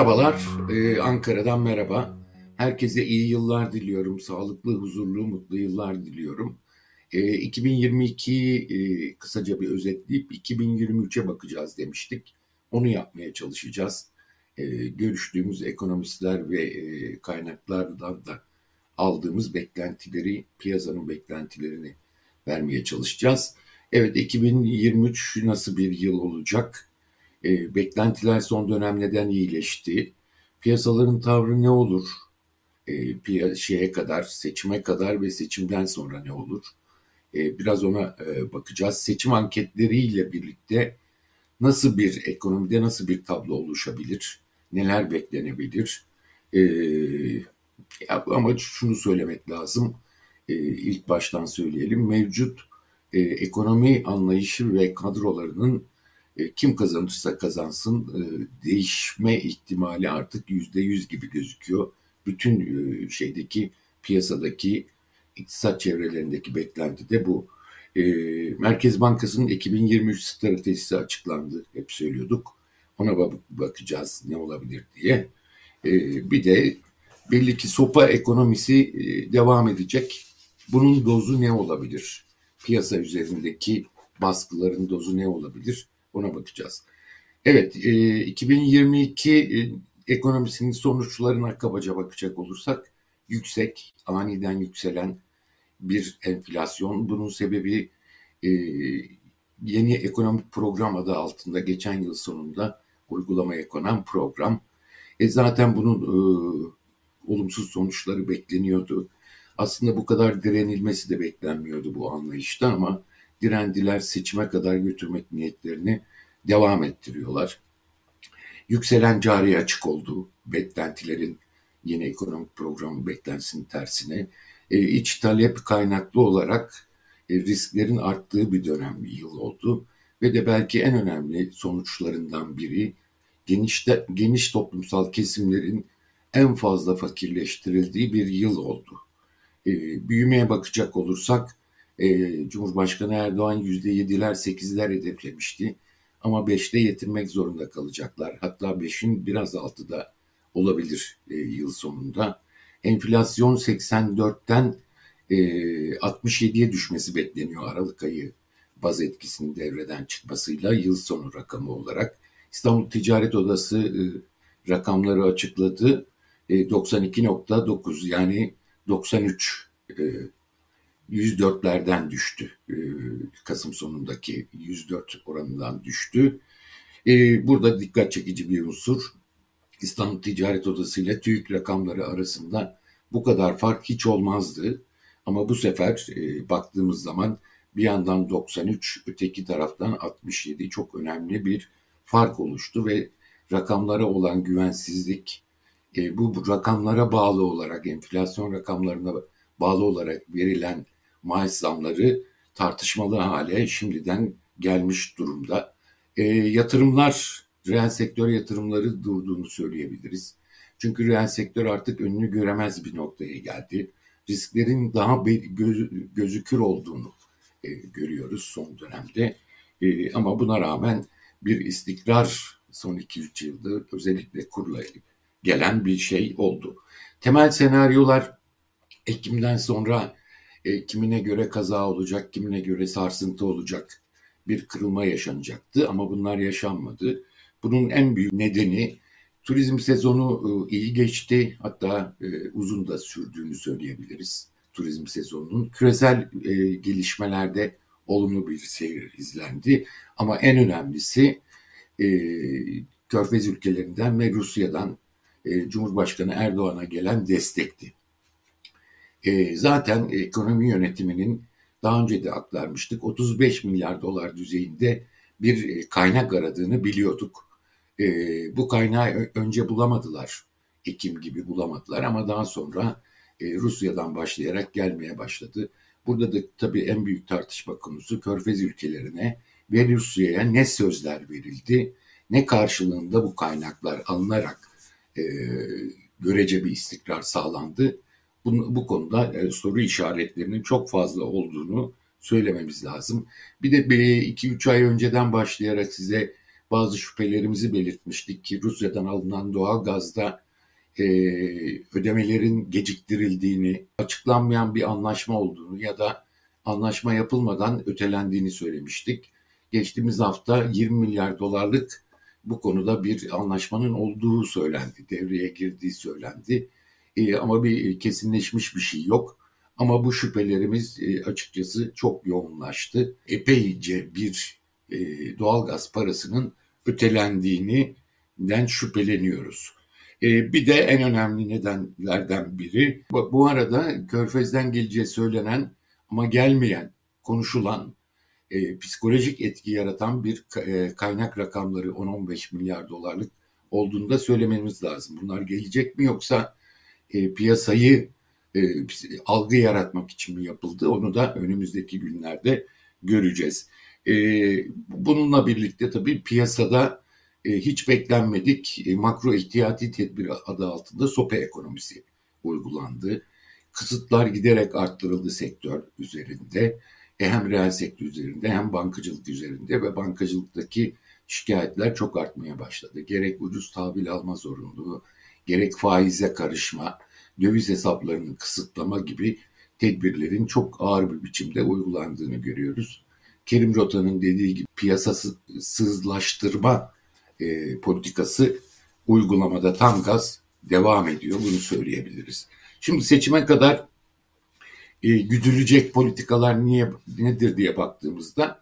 Merhabalar, ee, Ankara'dan merhaba. Herkese iyi yıllar diliyorum, sağlıklı, huzurlu, mutlu yıllar diliyorum. Ee, 2022'yi e, kısaca bir özetleyip 2023'e bakacağız demiştik. Onu yapmaya çalışacağız. Ee, görüştüğümüz ekonomistler ve e, kaynaklardan da aldığımız beklentileri, piyasanın beklentilerini vermeye çalışacağız. Evet 2023 nasıl bir yıl olacak? E, beklentiler son dönem neden iyileşti? Piyasaların tavrı ne olur? E, piya, şeye kadar, seçime kadar ve seçimden sonra ne olur? E, biraz ona e, bakacağız. Seçim anketleriyle birlikte nasıl bir ekonomide nasıl bir tablo oluşabilir? Neler beklenebilir? E, ama şunu söylemek lazım. E, ilk baştan söyleyelim. Mevcut e, ekonomi anlayışı ve kadrolarının e, kim kazanırsa kazansın e, değişme ihtimali artık yüzde yüz gibi gözüküyor. Bütün e, şeydeki piyasadaki iktisat çevrelerindeki beklenti de bu. Merkez Bankası'nın 2023 stratejisi açıklandı. Hep söylüyorduk. Ona bakacağız ne olabilir diye. Bir de belli ki sopa ekonomisi devam edecek. Bunun dozu ne olabilir? Piyasa üzerindeki baskıların dozu ne olabilir? Ona bakacağız. Evet, e, 2022 e, ekonomisinin sonuçlarına kabaca bakacak olursak yüksek, aniden yükselen bir enflasyon. Bunun sebebi e, yeni ekonomik program adı altında geçen yıl sonunda uygulamaya konan program. E zaten bunun e, olumsuz sonuçları bekleniyordu. Aslında bu kadar direnilmesi de beklenmiyordu bu anlayışta ama direndiler seçime kadar götürmek niyetlerini devam ettiriyorlar. Yükselen cari açık oldu. Beklentilerin yeni ekonomik programı beklentisinin tersine. E, iç talep kaynaklı olarak e, risklerin arttığı bir dönem bir yıl oldu. Ve de belki en önemli sonuçlarından biri geniş, de, geniş toplumsal kesimlerin en fazla fakirleştirildiği bir yıl oldu. E, büyümeye bakacak olursak e, Cumhurbaşkanı Erdoğan yüzde yediler sekizler hedeflemişti. Ama beşte yetinmek zorunda kalacaklar. Hatta beşin biraz altı da olabilir e, yıl sonunda. Enflasyon 84'ten e, 67'ye düşmesi bekleniyor Aralık ayı baz etkisinin devreden çıkmasıyla yıl sonu rakamı olarak. İstanbul Ticaret Odası e, rakamları açıkladı. E, 92.9 yani 93 e, 104'lerden düştü. Ee, Kasım sonundaki 104 oranından düştü. Ee, burada dikkat çekici bir unsur. İstanbul Ticaret Odası ile TÜİK rakamları arasında bu kadar fark hiç olmazdı. Ama bu sefer e, baktığımız zaman bir yandan 93, öteki taraftan 67 çok önemli bir fark oluştu ve rakamlara olan güvensizlik e, bu rakamlara bağlı olarak enflasyon rakamlarına bağlı olarak verilen maaş zamları tartışmalı hale şimdiden gelmiş durumda. E, yatırımlar, reel sektör yatırımları durduğunu söyleyebiliriz. Çünkü reel sektör artık önünü göremez bir noktaya geldi. Risklerin daha göz, gözükür olduğunu e, görüyoruz son dönemde. E, ama buna rağmen bir istikrar son 2-3 yılda özellikle kurla gelen bir şey oldu. Temel senaryolar Ekim'den sonra e, kimine göre kaza olacak, kimine göre sarsıntı olacak, bir kırılma yaşanacaktı ama bunlar yaşanmadı. Bunun en büyük nedeni turizm sezonu e, iyi geçti hatta e, uzun da sürdüğünü söyleyebiliriz turizm sezonunun. Küresel e, gelişmelerde olumlu bir seyir izlendi ama en önemlisi e, Körfez ülkelerinden ve Rusya'dan e, Cumhurbaşkanı Erdoğan'a gelen destekti. E, zaten ekonomi yönetiminin daha önce de aktarmıştık 35 milyar dolar düzeyinde bir e, kaynak aradığını biliyorduk. E, bu kaynağı önce bulamadılar. Ekim gibi bulamadılar ama daha sonra e, Rusya'dan başlayarak gelmeye başladı. Burada da tabii en büyük tartışma konusu Körfez ülkelerine ve Rusya'ya ne sözler verildi, ne karşılığında bu kaynaklar alınarak e, görece bir istikrar sağlandı bu, bu konuda e, soru işaretlerinin çok fazla olduğunu söylememiz lazım. Bir de 2-3 ay önceden başlayarak size bazı şüphelerimizi belirtmiştik ki Rusya'dan alınan doğal gazda e, ödemelerin geciktirildiğini, açıklanmayan bir anlaşma olduğunu ya da anlaşma yapılmadan ötelendiğini söylemiştik. Geçtiğimiz hafta 20 milyar dolarlık bu konuda bir anlaşmanın olduğu söylendi, devreye girdiği söylendi. E, ama bir kesinleşmiş bir şey yok. Ama bu şüphelerimiz e, açıkçası çok yoğunlaştı. Epeyce bir e, doğalgaz parasının ötelendiğinden şüpheleniyoruz. E, bir de en önemli nedenlerden biri bu, bu arada Körfez'den geleceği söylenen ama gelmeyen, konuşulan e, psikolojik etki yaratan bir e, kaynak rakamları 10-15 milyar dolarlık olduğunu da söylememiz lazım. Bunlar gelecek mi yoksa e, piyasayı e, algı yaratmak için mi yapıldı? Onu da önümüzdeki günlerde göreceğiz. E, bununla birlikte tabii piyasada e, hiç beklenmedik e, makro ihtiyati tedbir adı altında sopa ekonomisi uygulandı. Kısıtlar giderek arttırıldı sektör üzerinde. E, hem reel sektör üzerinde hem bankacılık üzerinde ve bankacılıktaki şikayetler çok artmaya başladı. Gerek ucuz tahvil alma zorunluluğu, gerek faize karışma, döviz hesaplarının kısıtlama gibi tedbirlerin çok ağır bir biçimde uygulandığını görüyoruz. Kerim Rota'nın dediği gibi piyasasızlaştırma e, politikası uygulamada tam gaz devam ediyor. Bunu söyleyebiliriz. Şimdi seçime kadar e, güdülecek politikalar niye nedir diye baktığımızda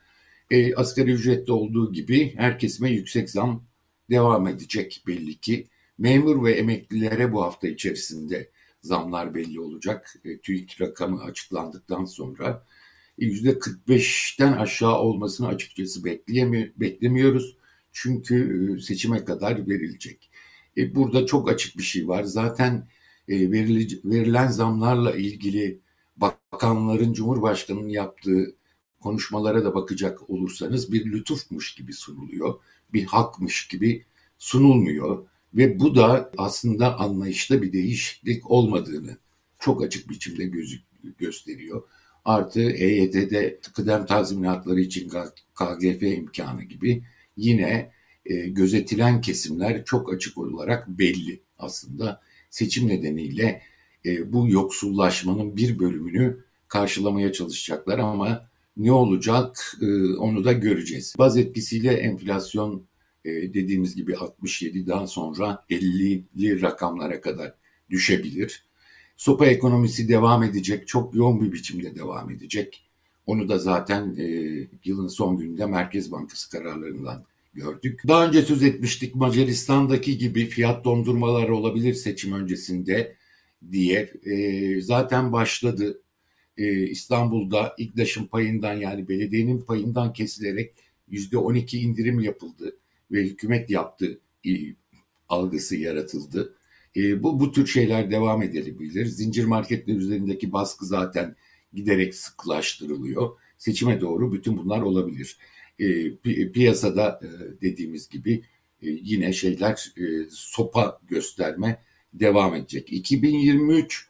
e, asgari ücrette olduğu gibi her kesime yüksek zam devam edecek belli ki. Memur ve emeklilere bu hafta içerisinde zamlar belli olacak. E, TÜİK rakamı açıklandıktan sonra %45'ten aşağı olmasını açıkçası bekleyemi beklemiyoruz. Çünkü e, seçime kadar verilecek. E, burada çok açık bir şey var. Zaten e, verilen zamlarla ilgili bakanların, Cumhurbaşkanı'nın yaptığı konuşmalara da bakacak olursanız bir lütufmuş gibi sunuluyor. Bir hakmış gibi sunulmuyor. Ve bu da aslında anlayışta bir değişiklik olmadığını çok açık biçimde gözük, gösteriyor. Artı EYT'de kıdem tazminatları için KGF imkanı gibi yine e, gözetilen kesimler çok açık olarak belli aslında. Seçim nedeniyle e, bu yoksullaşmanın bir bölümünü karşılamaya çalışacaklar ama ne olacak e, onu da göreceğiz. Baz etkisiyle enflasyon dediğimiz gibi 67'den sonra 50'li rakamlara kadar düşebilir. Sopa ekonomisi devam edecek, çok yoğun bir biçimde devam edecek. Onu da zaten e, yılın son gününde Merkez Bankası kararlarından gördük. Daha önce söz etmiştik Macaristan'daki gibi fiyat dondurmaları olabilir seçim öncesinde diye. E, zaten başladı. E, İstanbul'da İGDAŞ'ın payından yani belediyenin payından kesilerek %12 indirim yapıldı ve hükümet yaptı algısı yaratıldı. E, bu bu tür şeyler devam edebilir. Zincir marketler üzerindeki baskı zaten giderek sıklaştırılıyor. Seçime doğru bütün bunlar olabilir. E, pi, piyasada e, dediğimiz gibi e, yine şeyler e, sopa gösterme devam edecek. 2023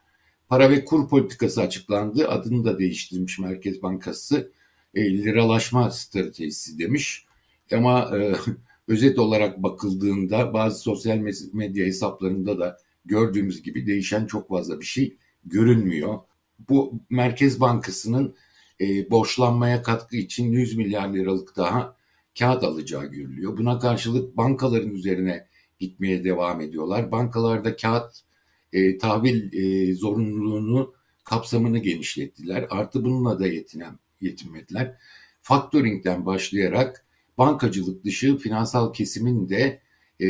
para ve kur politikası açıklandı. Adını da değiştirmiş Merkez Bankası. E, liralaşma stratejisi demiş. Ama e, özet olarak bakıldığında bazı sosyal medya hesaplarında da gördüğümüz gibi değişen çok fazla bir şey görünmüyor. Bu Merkez Bankası'nın e, borçlanmaya katkı için 100 milyar liralık daha kağıt alacağı görülüyor. Buna karşılık bankaların üzerine gitmeye devam ediyorlar. Bankalarda kağıt e, tahvil e, zorunluluğunu kapsamını genişlettiler. Artı bununla da yetinen, yetinmediler. Faktöringden başlayarak bankacılık dışı finansal kesimin de e,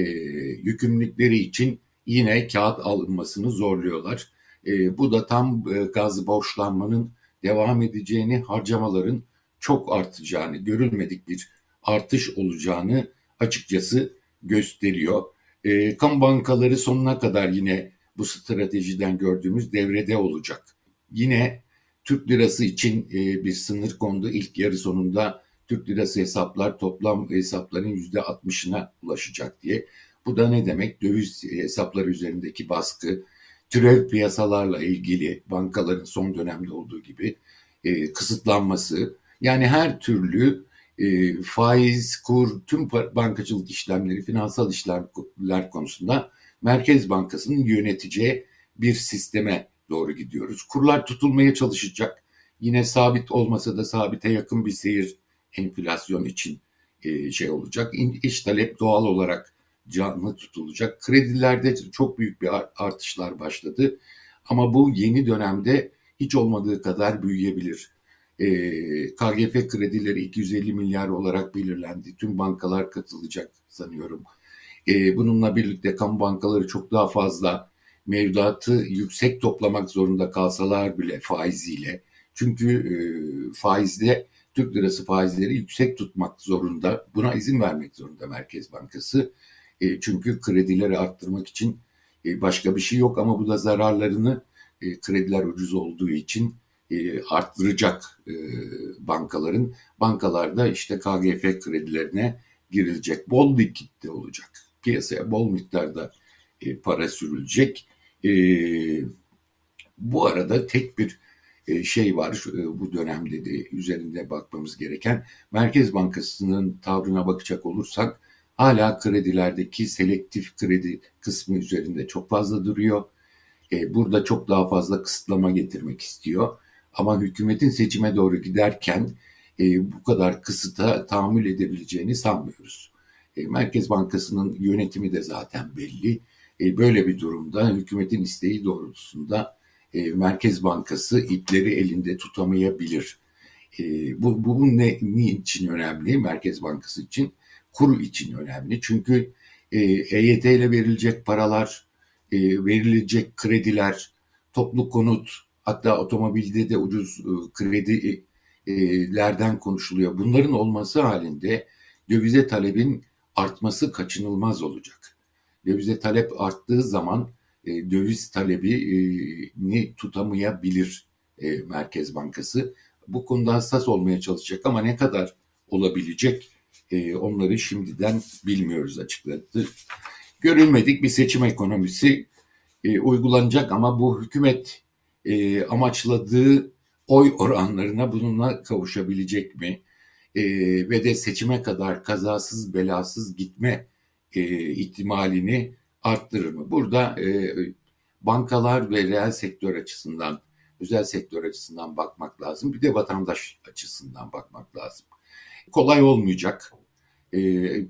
yükümlülükleri için yine kağıt alınmasını zorluyorlar. E, bu da tam e, gaz borçlanmanın devam edeceğini, harcamaların çok artacağını, görülmedik bir artış olacağını açıkçası gösteriyor. E, kamu bankaları sonuna kadar yine bu stratejiden gördüğümüz devrede olacak. Yine Türk lirası için e, bir sınır kondu. İlk yarı sonunda Türk lirası hesaplar toplam hesapların yüzde 60'ına ulaşacak diye. Bu da ne demek? Döviz hesaplar üzerindeki baskı, türev piyasalarla ilgili bankaların son dönemde olduğu gibi e, kısıtlanması. Yani her türlü e, faiz, kur, tüm bankacılık işlemleri, finansal işlemler konusunda Merkez Bankası'nın yöneteceği bir sisteme doğru gidiyoruz. Kurlar tutulmaya çalışacak. Yine sabit olmasa da sabite yakın bir seyir enflasyon için e, şey olacak. İş talep doğal olarak canlı tutulacak. Kredilerde çok büyük bir artışlar başladı. Ama bu yeni dönemde hiç olmadığı kadar büyüyebilir. E, KGF kredileri 250 milyar olarak belirlendi. Tüm bankalar katılacak sanıyorum. E, bununla birlikte kamu bankaları çok daha fazla mevduatı yüksek toplamak zorunda kalsalar bile faiziyle. Çünkü e, faizde Türk lirası faizleri yüksek tutmak zorunda. Buna izin vermek zorunda Merkez Bankası. E, çünkü kredileri arttırmak için e, başka bir şey yok ama bu da zararlarını e, krediler ucuz olduğu için e, arttıracak e, bankaların. Bankalarda işte KGF kredilerine girilecek. Bol likitte olacak. Piyasaya bol miktarda e, para sürülecek. E, bu arada tek bir şey var e, bu dönemde de üzerinde bakmamız gereken. Merkez Bankası'nın tavrına bakacak olursak hala kredilerdeki selektif kredi kısmı üzerinde çok fazla duruyor. E, burada çok daha fazla kısıtlama getirmek istiyor. Ama hükümetin seçime doğru giderken bu kadar kısıta tahammül edebileceğini sanmıyoruz. Merkez Bankası'nın yönetimi de zaten belli. Böyle bir durumda hükümetin isteği doğrultusunda e, Merkez Bankası ipleri elinde tutamayabilir. E, bu, bu ne, ne için önemli? Merkez Bankası için, kuru için önemli. Çünkü e, EYT ile verilecek paralar, e, verilecek krediler, toplu konut, hatta otomobilde de ucuz e, kredilerden konuşuluyor. Bunların olması halinde dövize talebin artması kaçınılmaz olacak. Dövize talep arttığı zaman e, döviz talebini tutamayabilir e, Merkez Bankası. Bu konuda hassas olmaya çalışacak ama ne kadar olabilecek e, onları şimdiden bilmiyoruz açıkçası. Görülmedik bir seçim ekonomisi e, uygulanacak ama bu hükümet e, amaçladığı oy oranlarına bununla kavuşabilecek mi? Ve de seçime kadar kazasız belasız gitme e, ihtimalini arttırır mı? Burada e, bankalar ve reel sektör açısından, özel sektör açısından bakmak lazım. Bir de vatandaş açısından bakmak lazım. Kolay olmayacak. E,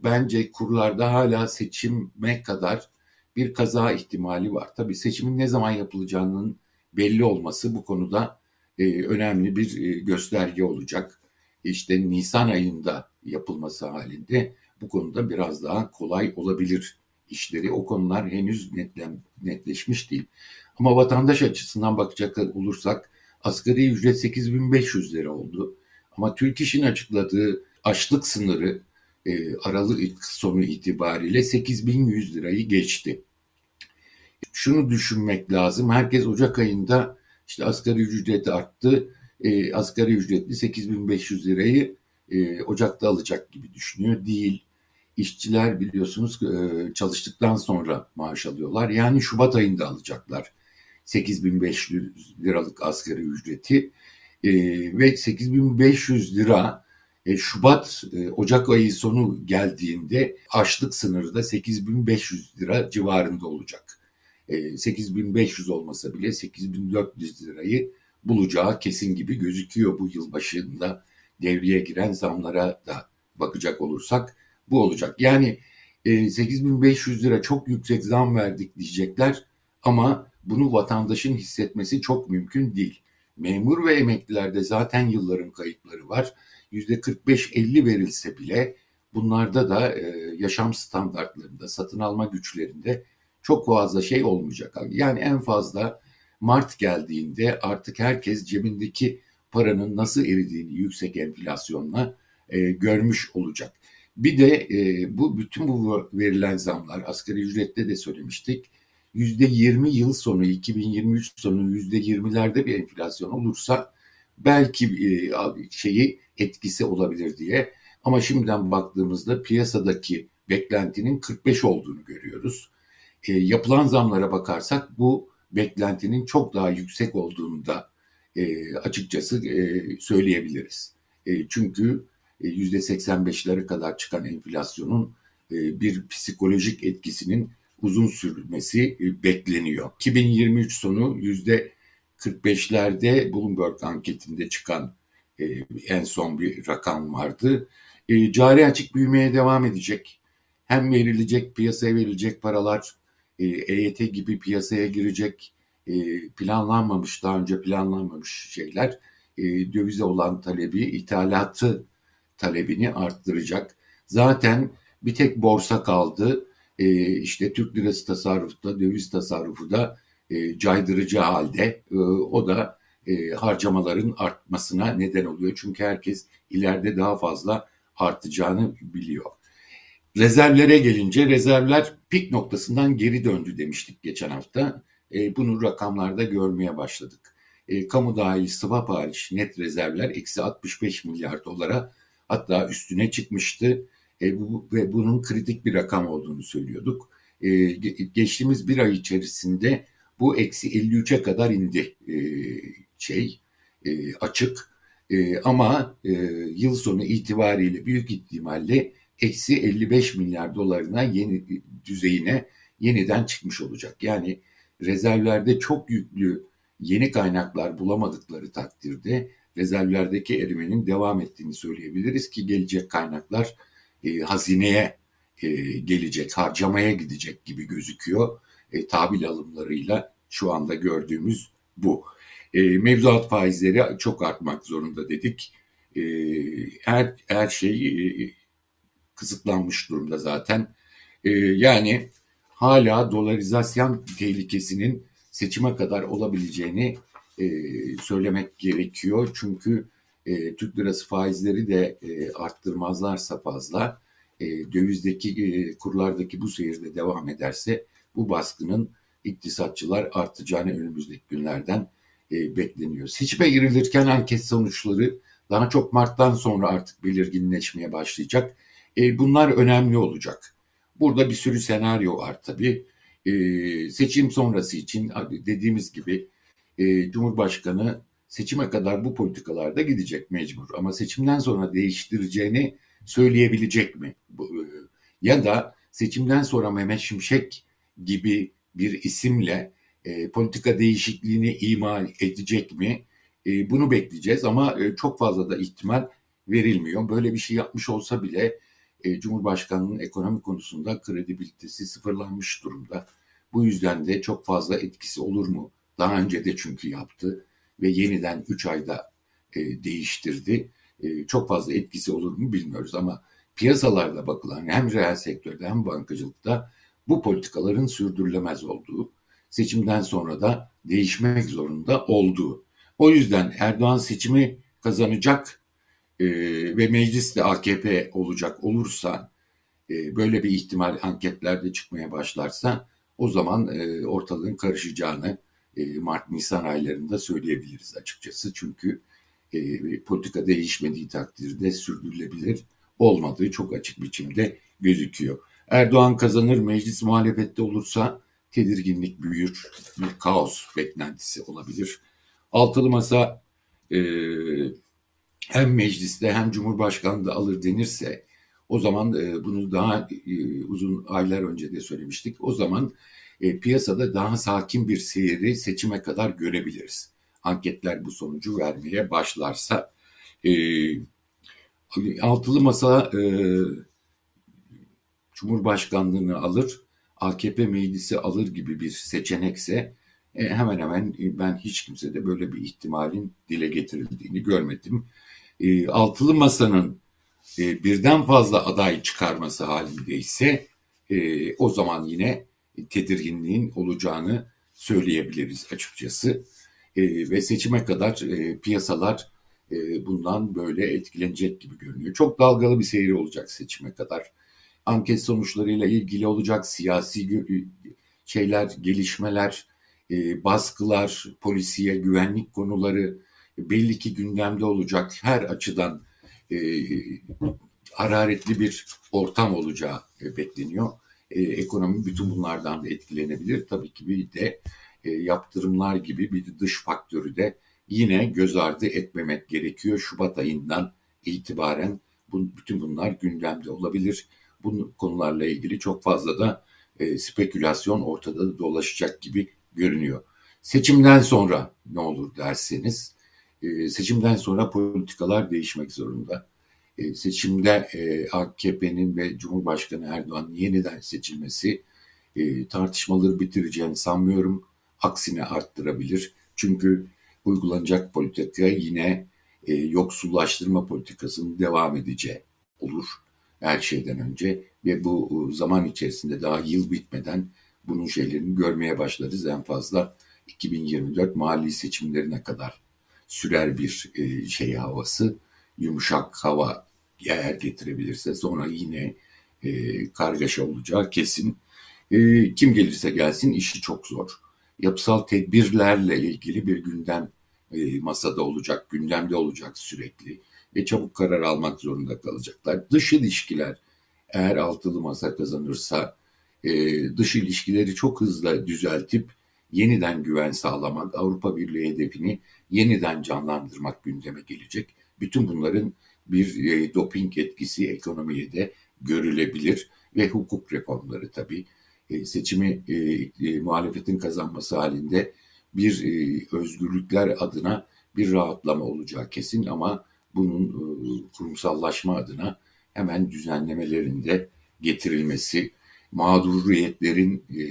bence kurlarda hala seçime kadar bir kaza ihtimali var. Tabii seçimin ne zaman yapılacağının belli olması bu konuda e, önemli bir e, gösterge olacak. İşte Nisan ayında yapılması halinde bu konuda biraz daha kolay olabilir işleri o konular henüz netlem, netleşmiş değil. Ama vatandaş açısından bakacak olursak asgari ücret 8500 lira oldu. Ama Türk İş'in açıkladığı açlık sınırı e, Aralık sonu itibariyle 8100 lirayı geçti. Şunu düşünmek lazım. Herkes Ocak ayında işte asgari ücret arttı. E, asgari ücretli 8500 lirayı e, Ocak'ta alacak gibi düşünüyor. Değil işçiler biliyorsunuz e, çalıştıktan sonra maaş alıyorlar. Yani Şubat ayında alacaklar 8500 liralık asgari ücreti e, ve 8500 lira e, Şubat Ocak ayı sonu geldiğinde açlık sınırı da 8500 lira civarında olacak. 8500 olmasa bile 8400 lirayı bulacağı kesin gibi gözüküyor bu yıl başında devreye giren zamlara da bakacak olursak bu olacak. Yani e, 8500 lira çok yüksek zam verdik diyecekler ama bunu vatandaşın hissetmesi çok mümkün değil. Memur ve emeklilerde zaten yılların kayıpları var. %45-50 verilse bile bunlarda da e, yaşam standartlarında, satın alma güçlerinde çok fazla şey olmayacak. Yani en fazla Mart geldiğinde artık herkes cebindeki paranın nasıl eridiğini yüksek enflasyonla e, görmüş olacak. Bir de e, bu bütün bu verilen zamlar asgari ücrette de söylemiştik. Yüzde yirmi yıl sonu 2023 sonu yüzde yirmilerde bir enflasyon olursa belki e, şeyi etkisi olabilir diye. Ama şimdiden baktığımızda piyasadaki beklentinin 45 olduğunu görüyoruz. E, yapılan zamlara bakarsak bu beklentinin çok daha yüksek olduğunu da e, açıkçası e, söyleyebiliriz. E, çünkü %85'lere kadar çıkan enflasyonun bir psikolojik etkisinin uzun sürmesi bekleniyor. 2023 sonu %45'lerde Bloomberg anketinde çıkan en son bir rakam vardı. Cari açık büyümeye devam edecek. Hem verilecek, piyasaya verilecek paralar EYT gibi piyasaya girecek planlanmamış, daha önce planlanmamış şeyler dövize olan talebi, ithalatı talebini arttıracak. Zaten bir tek borsa kaldı. E, işte Türk lirası tasarrufu da, döviz tasarrufu da e, caydırıcı halde. E, o da e, harcamaların artmasına neden oluyor. Çünkü herkes ileride daha fazla artacağını biliyor. Rezervlere gelince rezervler pik noktasından geri döndü demiştik geçen hafta. E, bunu rakamlarda görmeye başladık. E, kamu dahil swap hariç net rezervler eksi 65 milyar dolara hatta üstüne çıkmıştı e, bu, ve bunun kritik bir rakam olduğunu söylüyorduk. E, geçtiğimiz bir ay içerisinde bu eksi 53'e kadar indi e, şey e, açık e, ama e, yıl sonu itibariyle büyük ihtimalle eksi 55 milyar dolarına yeni düzeyine yeniden çıkmış olacak. Yani rezervlerde çok yüklü yeni kaynaklar bulamadıkları takdirde rezervlerdeki erimenin devam ettiğini söyleyebiliriz ki gelecek kaynaklar e, hazineye e, gelecek, harcamaya gidecek gibi gözüküyor. E, tahvil alımlarıyla şu anda gördüğümüz bu. E, mevzuat faizleri çok artmak zorunda dedik. E, her, her şey e, kısıtlanmış durumda zaten. E, yani hala dolarizasyon tehlikesinin seçime kadar olabileceğini e, söylemek gerekiyor. Çünkü e, Türk lirası faizleri de e, arttırmazlarsa fazla e, dövizdeki e, kurlardaki bu seyirde devam ederse bu baskının iktisatçılar artacağını önümüzdeki günlerden e, bekleniyor. Seçime girilirken anket sonuçları daha çok Mart'tan sonra artık belirginleşmeye başlayacak. E, bunlar önemli olacak. Burada bir sürü senaryo var tabii. E, seçim sonrası için dediğimiz gibi e, Cumhurbaşkanı seçime kadar bu politikalarda gidecek mecbur. Ama seçimden sonra değiştireceğini söyleyebilecek mi? E, ya da seçimden sonra Mehmet Şimşek gibi bir isimle e, politika değişikliğini ima edecek mi? E, bunu bekleyeceğiz ama e, çok fazla da ihtimal verilmiyor. Böyle bir şey yapmış olsa bile e, Cumhurbaşkanı'nın ekonomi konusunda kredibilitesi sıfırlanmış durumda. Bu yüzden de çok fazla etkisi olur mu? Daha önce de çünkü yaptı ve yeniden 3 ayda e, değiştirdi. E, çok fazla etkisi olur mu bilmiyoruz ama piyasalarda bakılan hem reel sektörde hem bankacılıkta bu politikaların sürdürülemez olduğu, seçimden sonra da değişmek zorunda olduğu. O yüzden Erdoğan seçimi kazanacak e, ve mecliste AKP olacak olursa e, böyle bir ihtimal anketlerde çıkmaya başlarsa o zaman e, ortalığın karışacağını Mart-Nisan aylarında söyleyebiliriz açıkçası. Çünkü e, politika değişmediği takdirde sürdürülebilir olmadığı çok açık biçimde gözüküyor. Erdoğan kazanır, meclis muhalefette olursa tedirginlik büyür, bir kaos beklentisi olabilir. Altılı masa e, hem mecliste hem Cumhurbaşkanı da alır denirse o zaman e, bunu daha e, uzun aylar önce de söylemiştik. O zaman e, piyasada daha sakin bir seyri seçime kadar görebiliriz. Anketler bu sonucu vermeye başlarsa. E, altılı masa e, Cumhurbaşkanlığını alır, AKP meclisi alır gibi bir seçenekse e, hemen hemen ben hiç kimsede böyle bir ihtimalin dile getirildiğini görmedim. E, altılı masanın e, birden fazla aday çıkarması halindeyse e, o zaman yine tedirginliğin olacağını söyleyebiliriz açıkçası. E, ve seçime kadar e, piyasalar e, bundan böyle etkilenecek gibi görünüyor. Çok dalgalı bir seyir olacak seçime kadar. Anket sonuçlarıyla ilgili olacak siyasi şeyler, gelişmeler, e, baskılar, polisiye, güvenlik konuları belli ki gündemde olacak. Her açıdan e, hararetli bir ortam olacağı e, bekleniyor e, ekonomi bütün bunlardan da etkilenebilir. Tabii ki bir de e, yaptırımlar gibi bir dış faktörü de yine göz ardı etmemek gerekiyor. Şubat ayından itibaren Bu, bütün bunlar gündemde olabilir. Bu konularla ilgili çok fazla da e, spekülasyon ortada dolaşacak gibi görünüyor. Seçimden sonra ne olur derseniz, e, seçimden sonra politikalar değişmek zorunda. E, seçimde AKP'nin ve Cumhurbaşkanı Erdoğan yeniden seçilmesi e, tartışmaları bitireceğini sanmıyorum. Aksine arttırabilir. Çünkü uygulanacak politika yine e, yoksullaştırma politikasının devam edeceği olur her şeyden önce ve bu zaman içerisinde daha yıl bitmeden bunun şeylerini görmeye başlarız. En fazla 2024 mali seçimlerine kadar sürer bir şey havası, yumuşak hava eğer getirebilirse sonra yine e, kargaşa olacağı kesin. E, kim gelirse gelsin işi çok zor. Yapısal tedbirlerle ilgili bir gündem e, masada olacak, gündemde olacak sürekli ve çabuk karar almak zorunda kalacaklar. Dış ilişkiler eğer altılı masa kazanırsa e, dış ilişkileri çok hızlı düzeltip yeniden güven sağlamak, Avrupa Birliği hedefini yeniden canlandırmak gündeme gelecek. Bütün bunların bir e, doping etkisi ekonomiye de görülebilir ve hukuk reformları tabii e, seçimi e, e, muhalefetin kazanması halinde bir e, özgürlükler adına bir rahatlama olacağı kesin ama bunun e, kurumsallaşma adına hemen düzenlemelerinde getirilmesi, mağduriyetlerin e,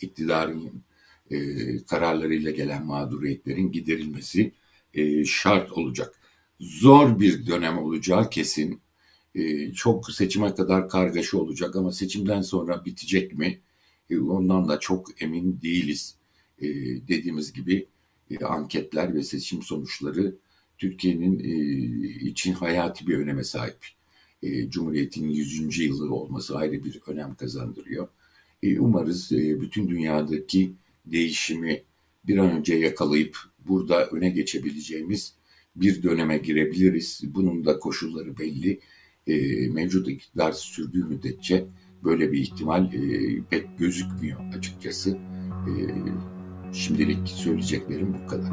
iktidarın e, kararlarıyla gelen mağduriyetlerin giderilmesi e, şart olacak. Zor bir dönem olacağı kesin. E, çok seçime kadar kargaşa olacak ama seçimden sonra bitecek mi? E, ondan da çok emin değiliz. E, dediğimiz gibi e, anketler ve seçim sonuçları Türkiye'nin e, için hayati bir öneme sahip. Cumhuriyet'in 100. yılı olması ayrı bir önem kazandırıyor. Umarız e, bütün dünyadaki değişimi bir an önce yakalayıp burada öne geçebileceğimiz bir döneme girebiliriz. Bunun da koşulları belli. E, mevcut iktidar sürdüğü müddetçe böyle bir ihtimal e, pek gözükmüyor açıkçası. E, şimdilik söyleyeceklerim bu kadar.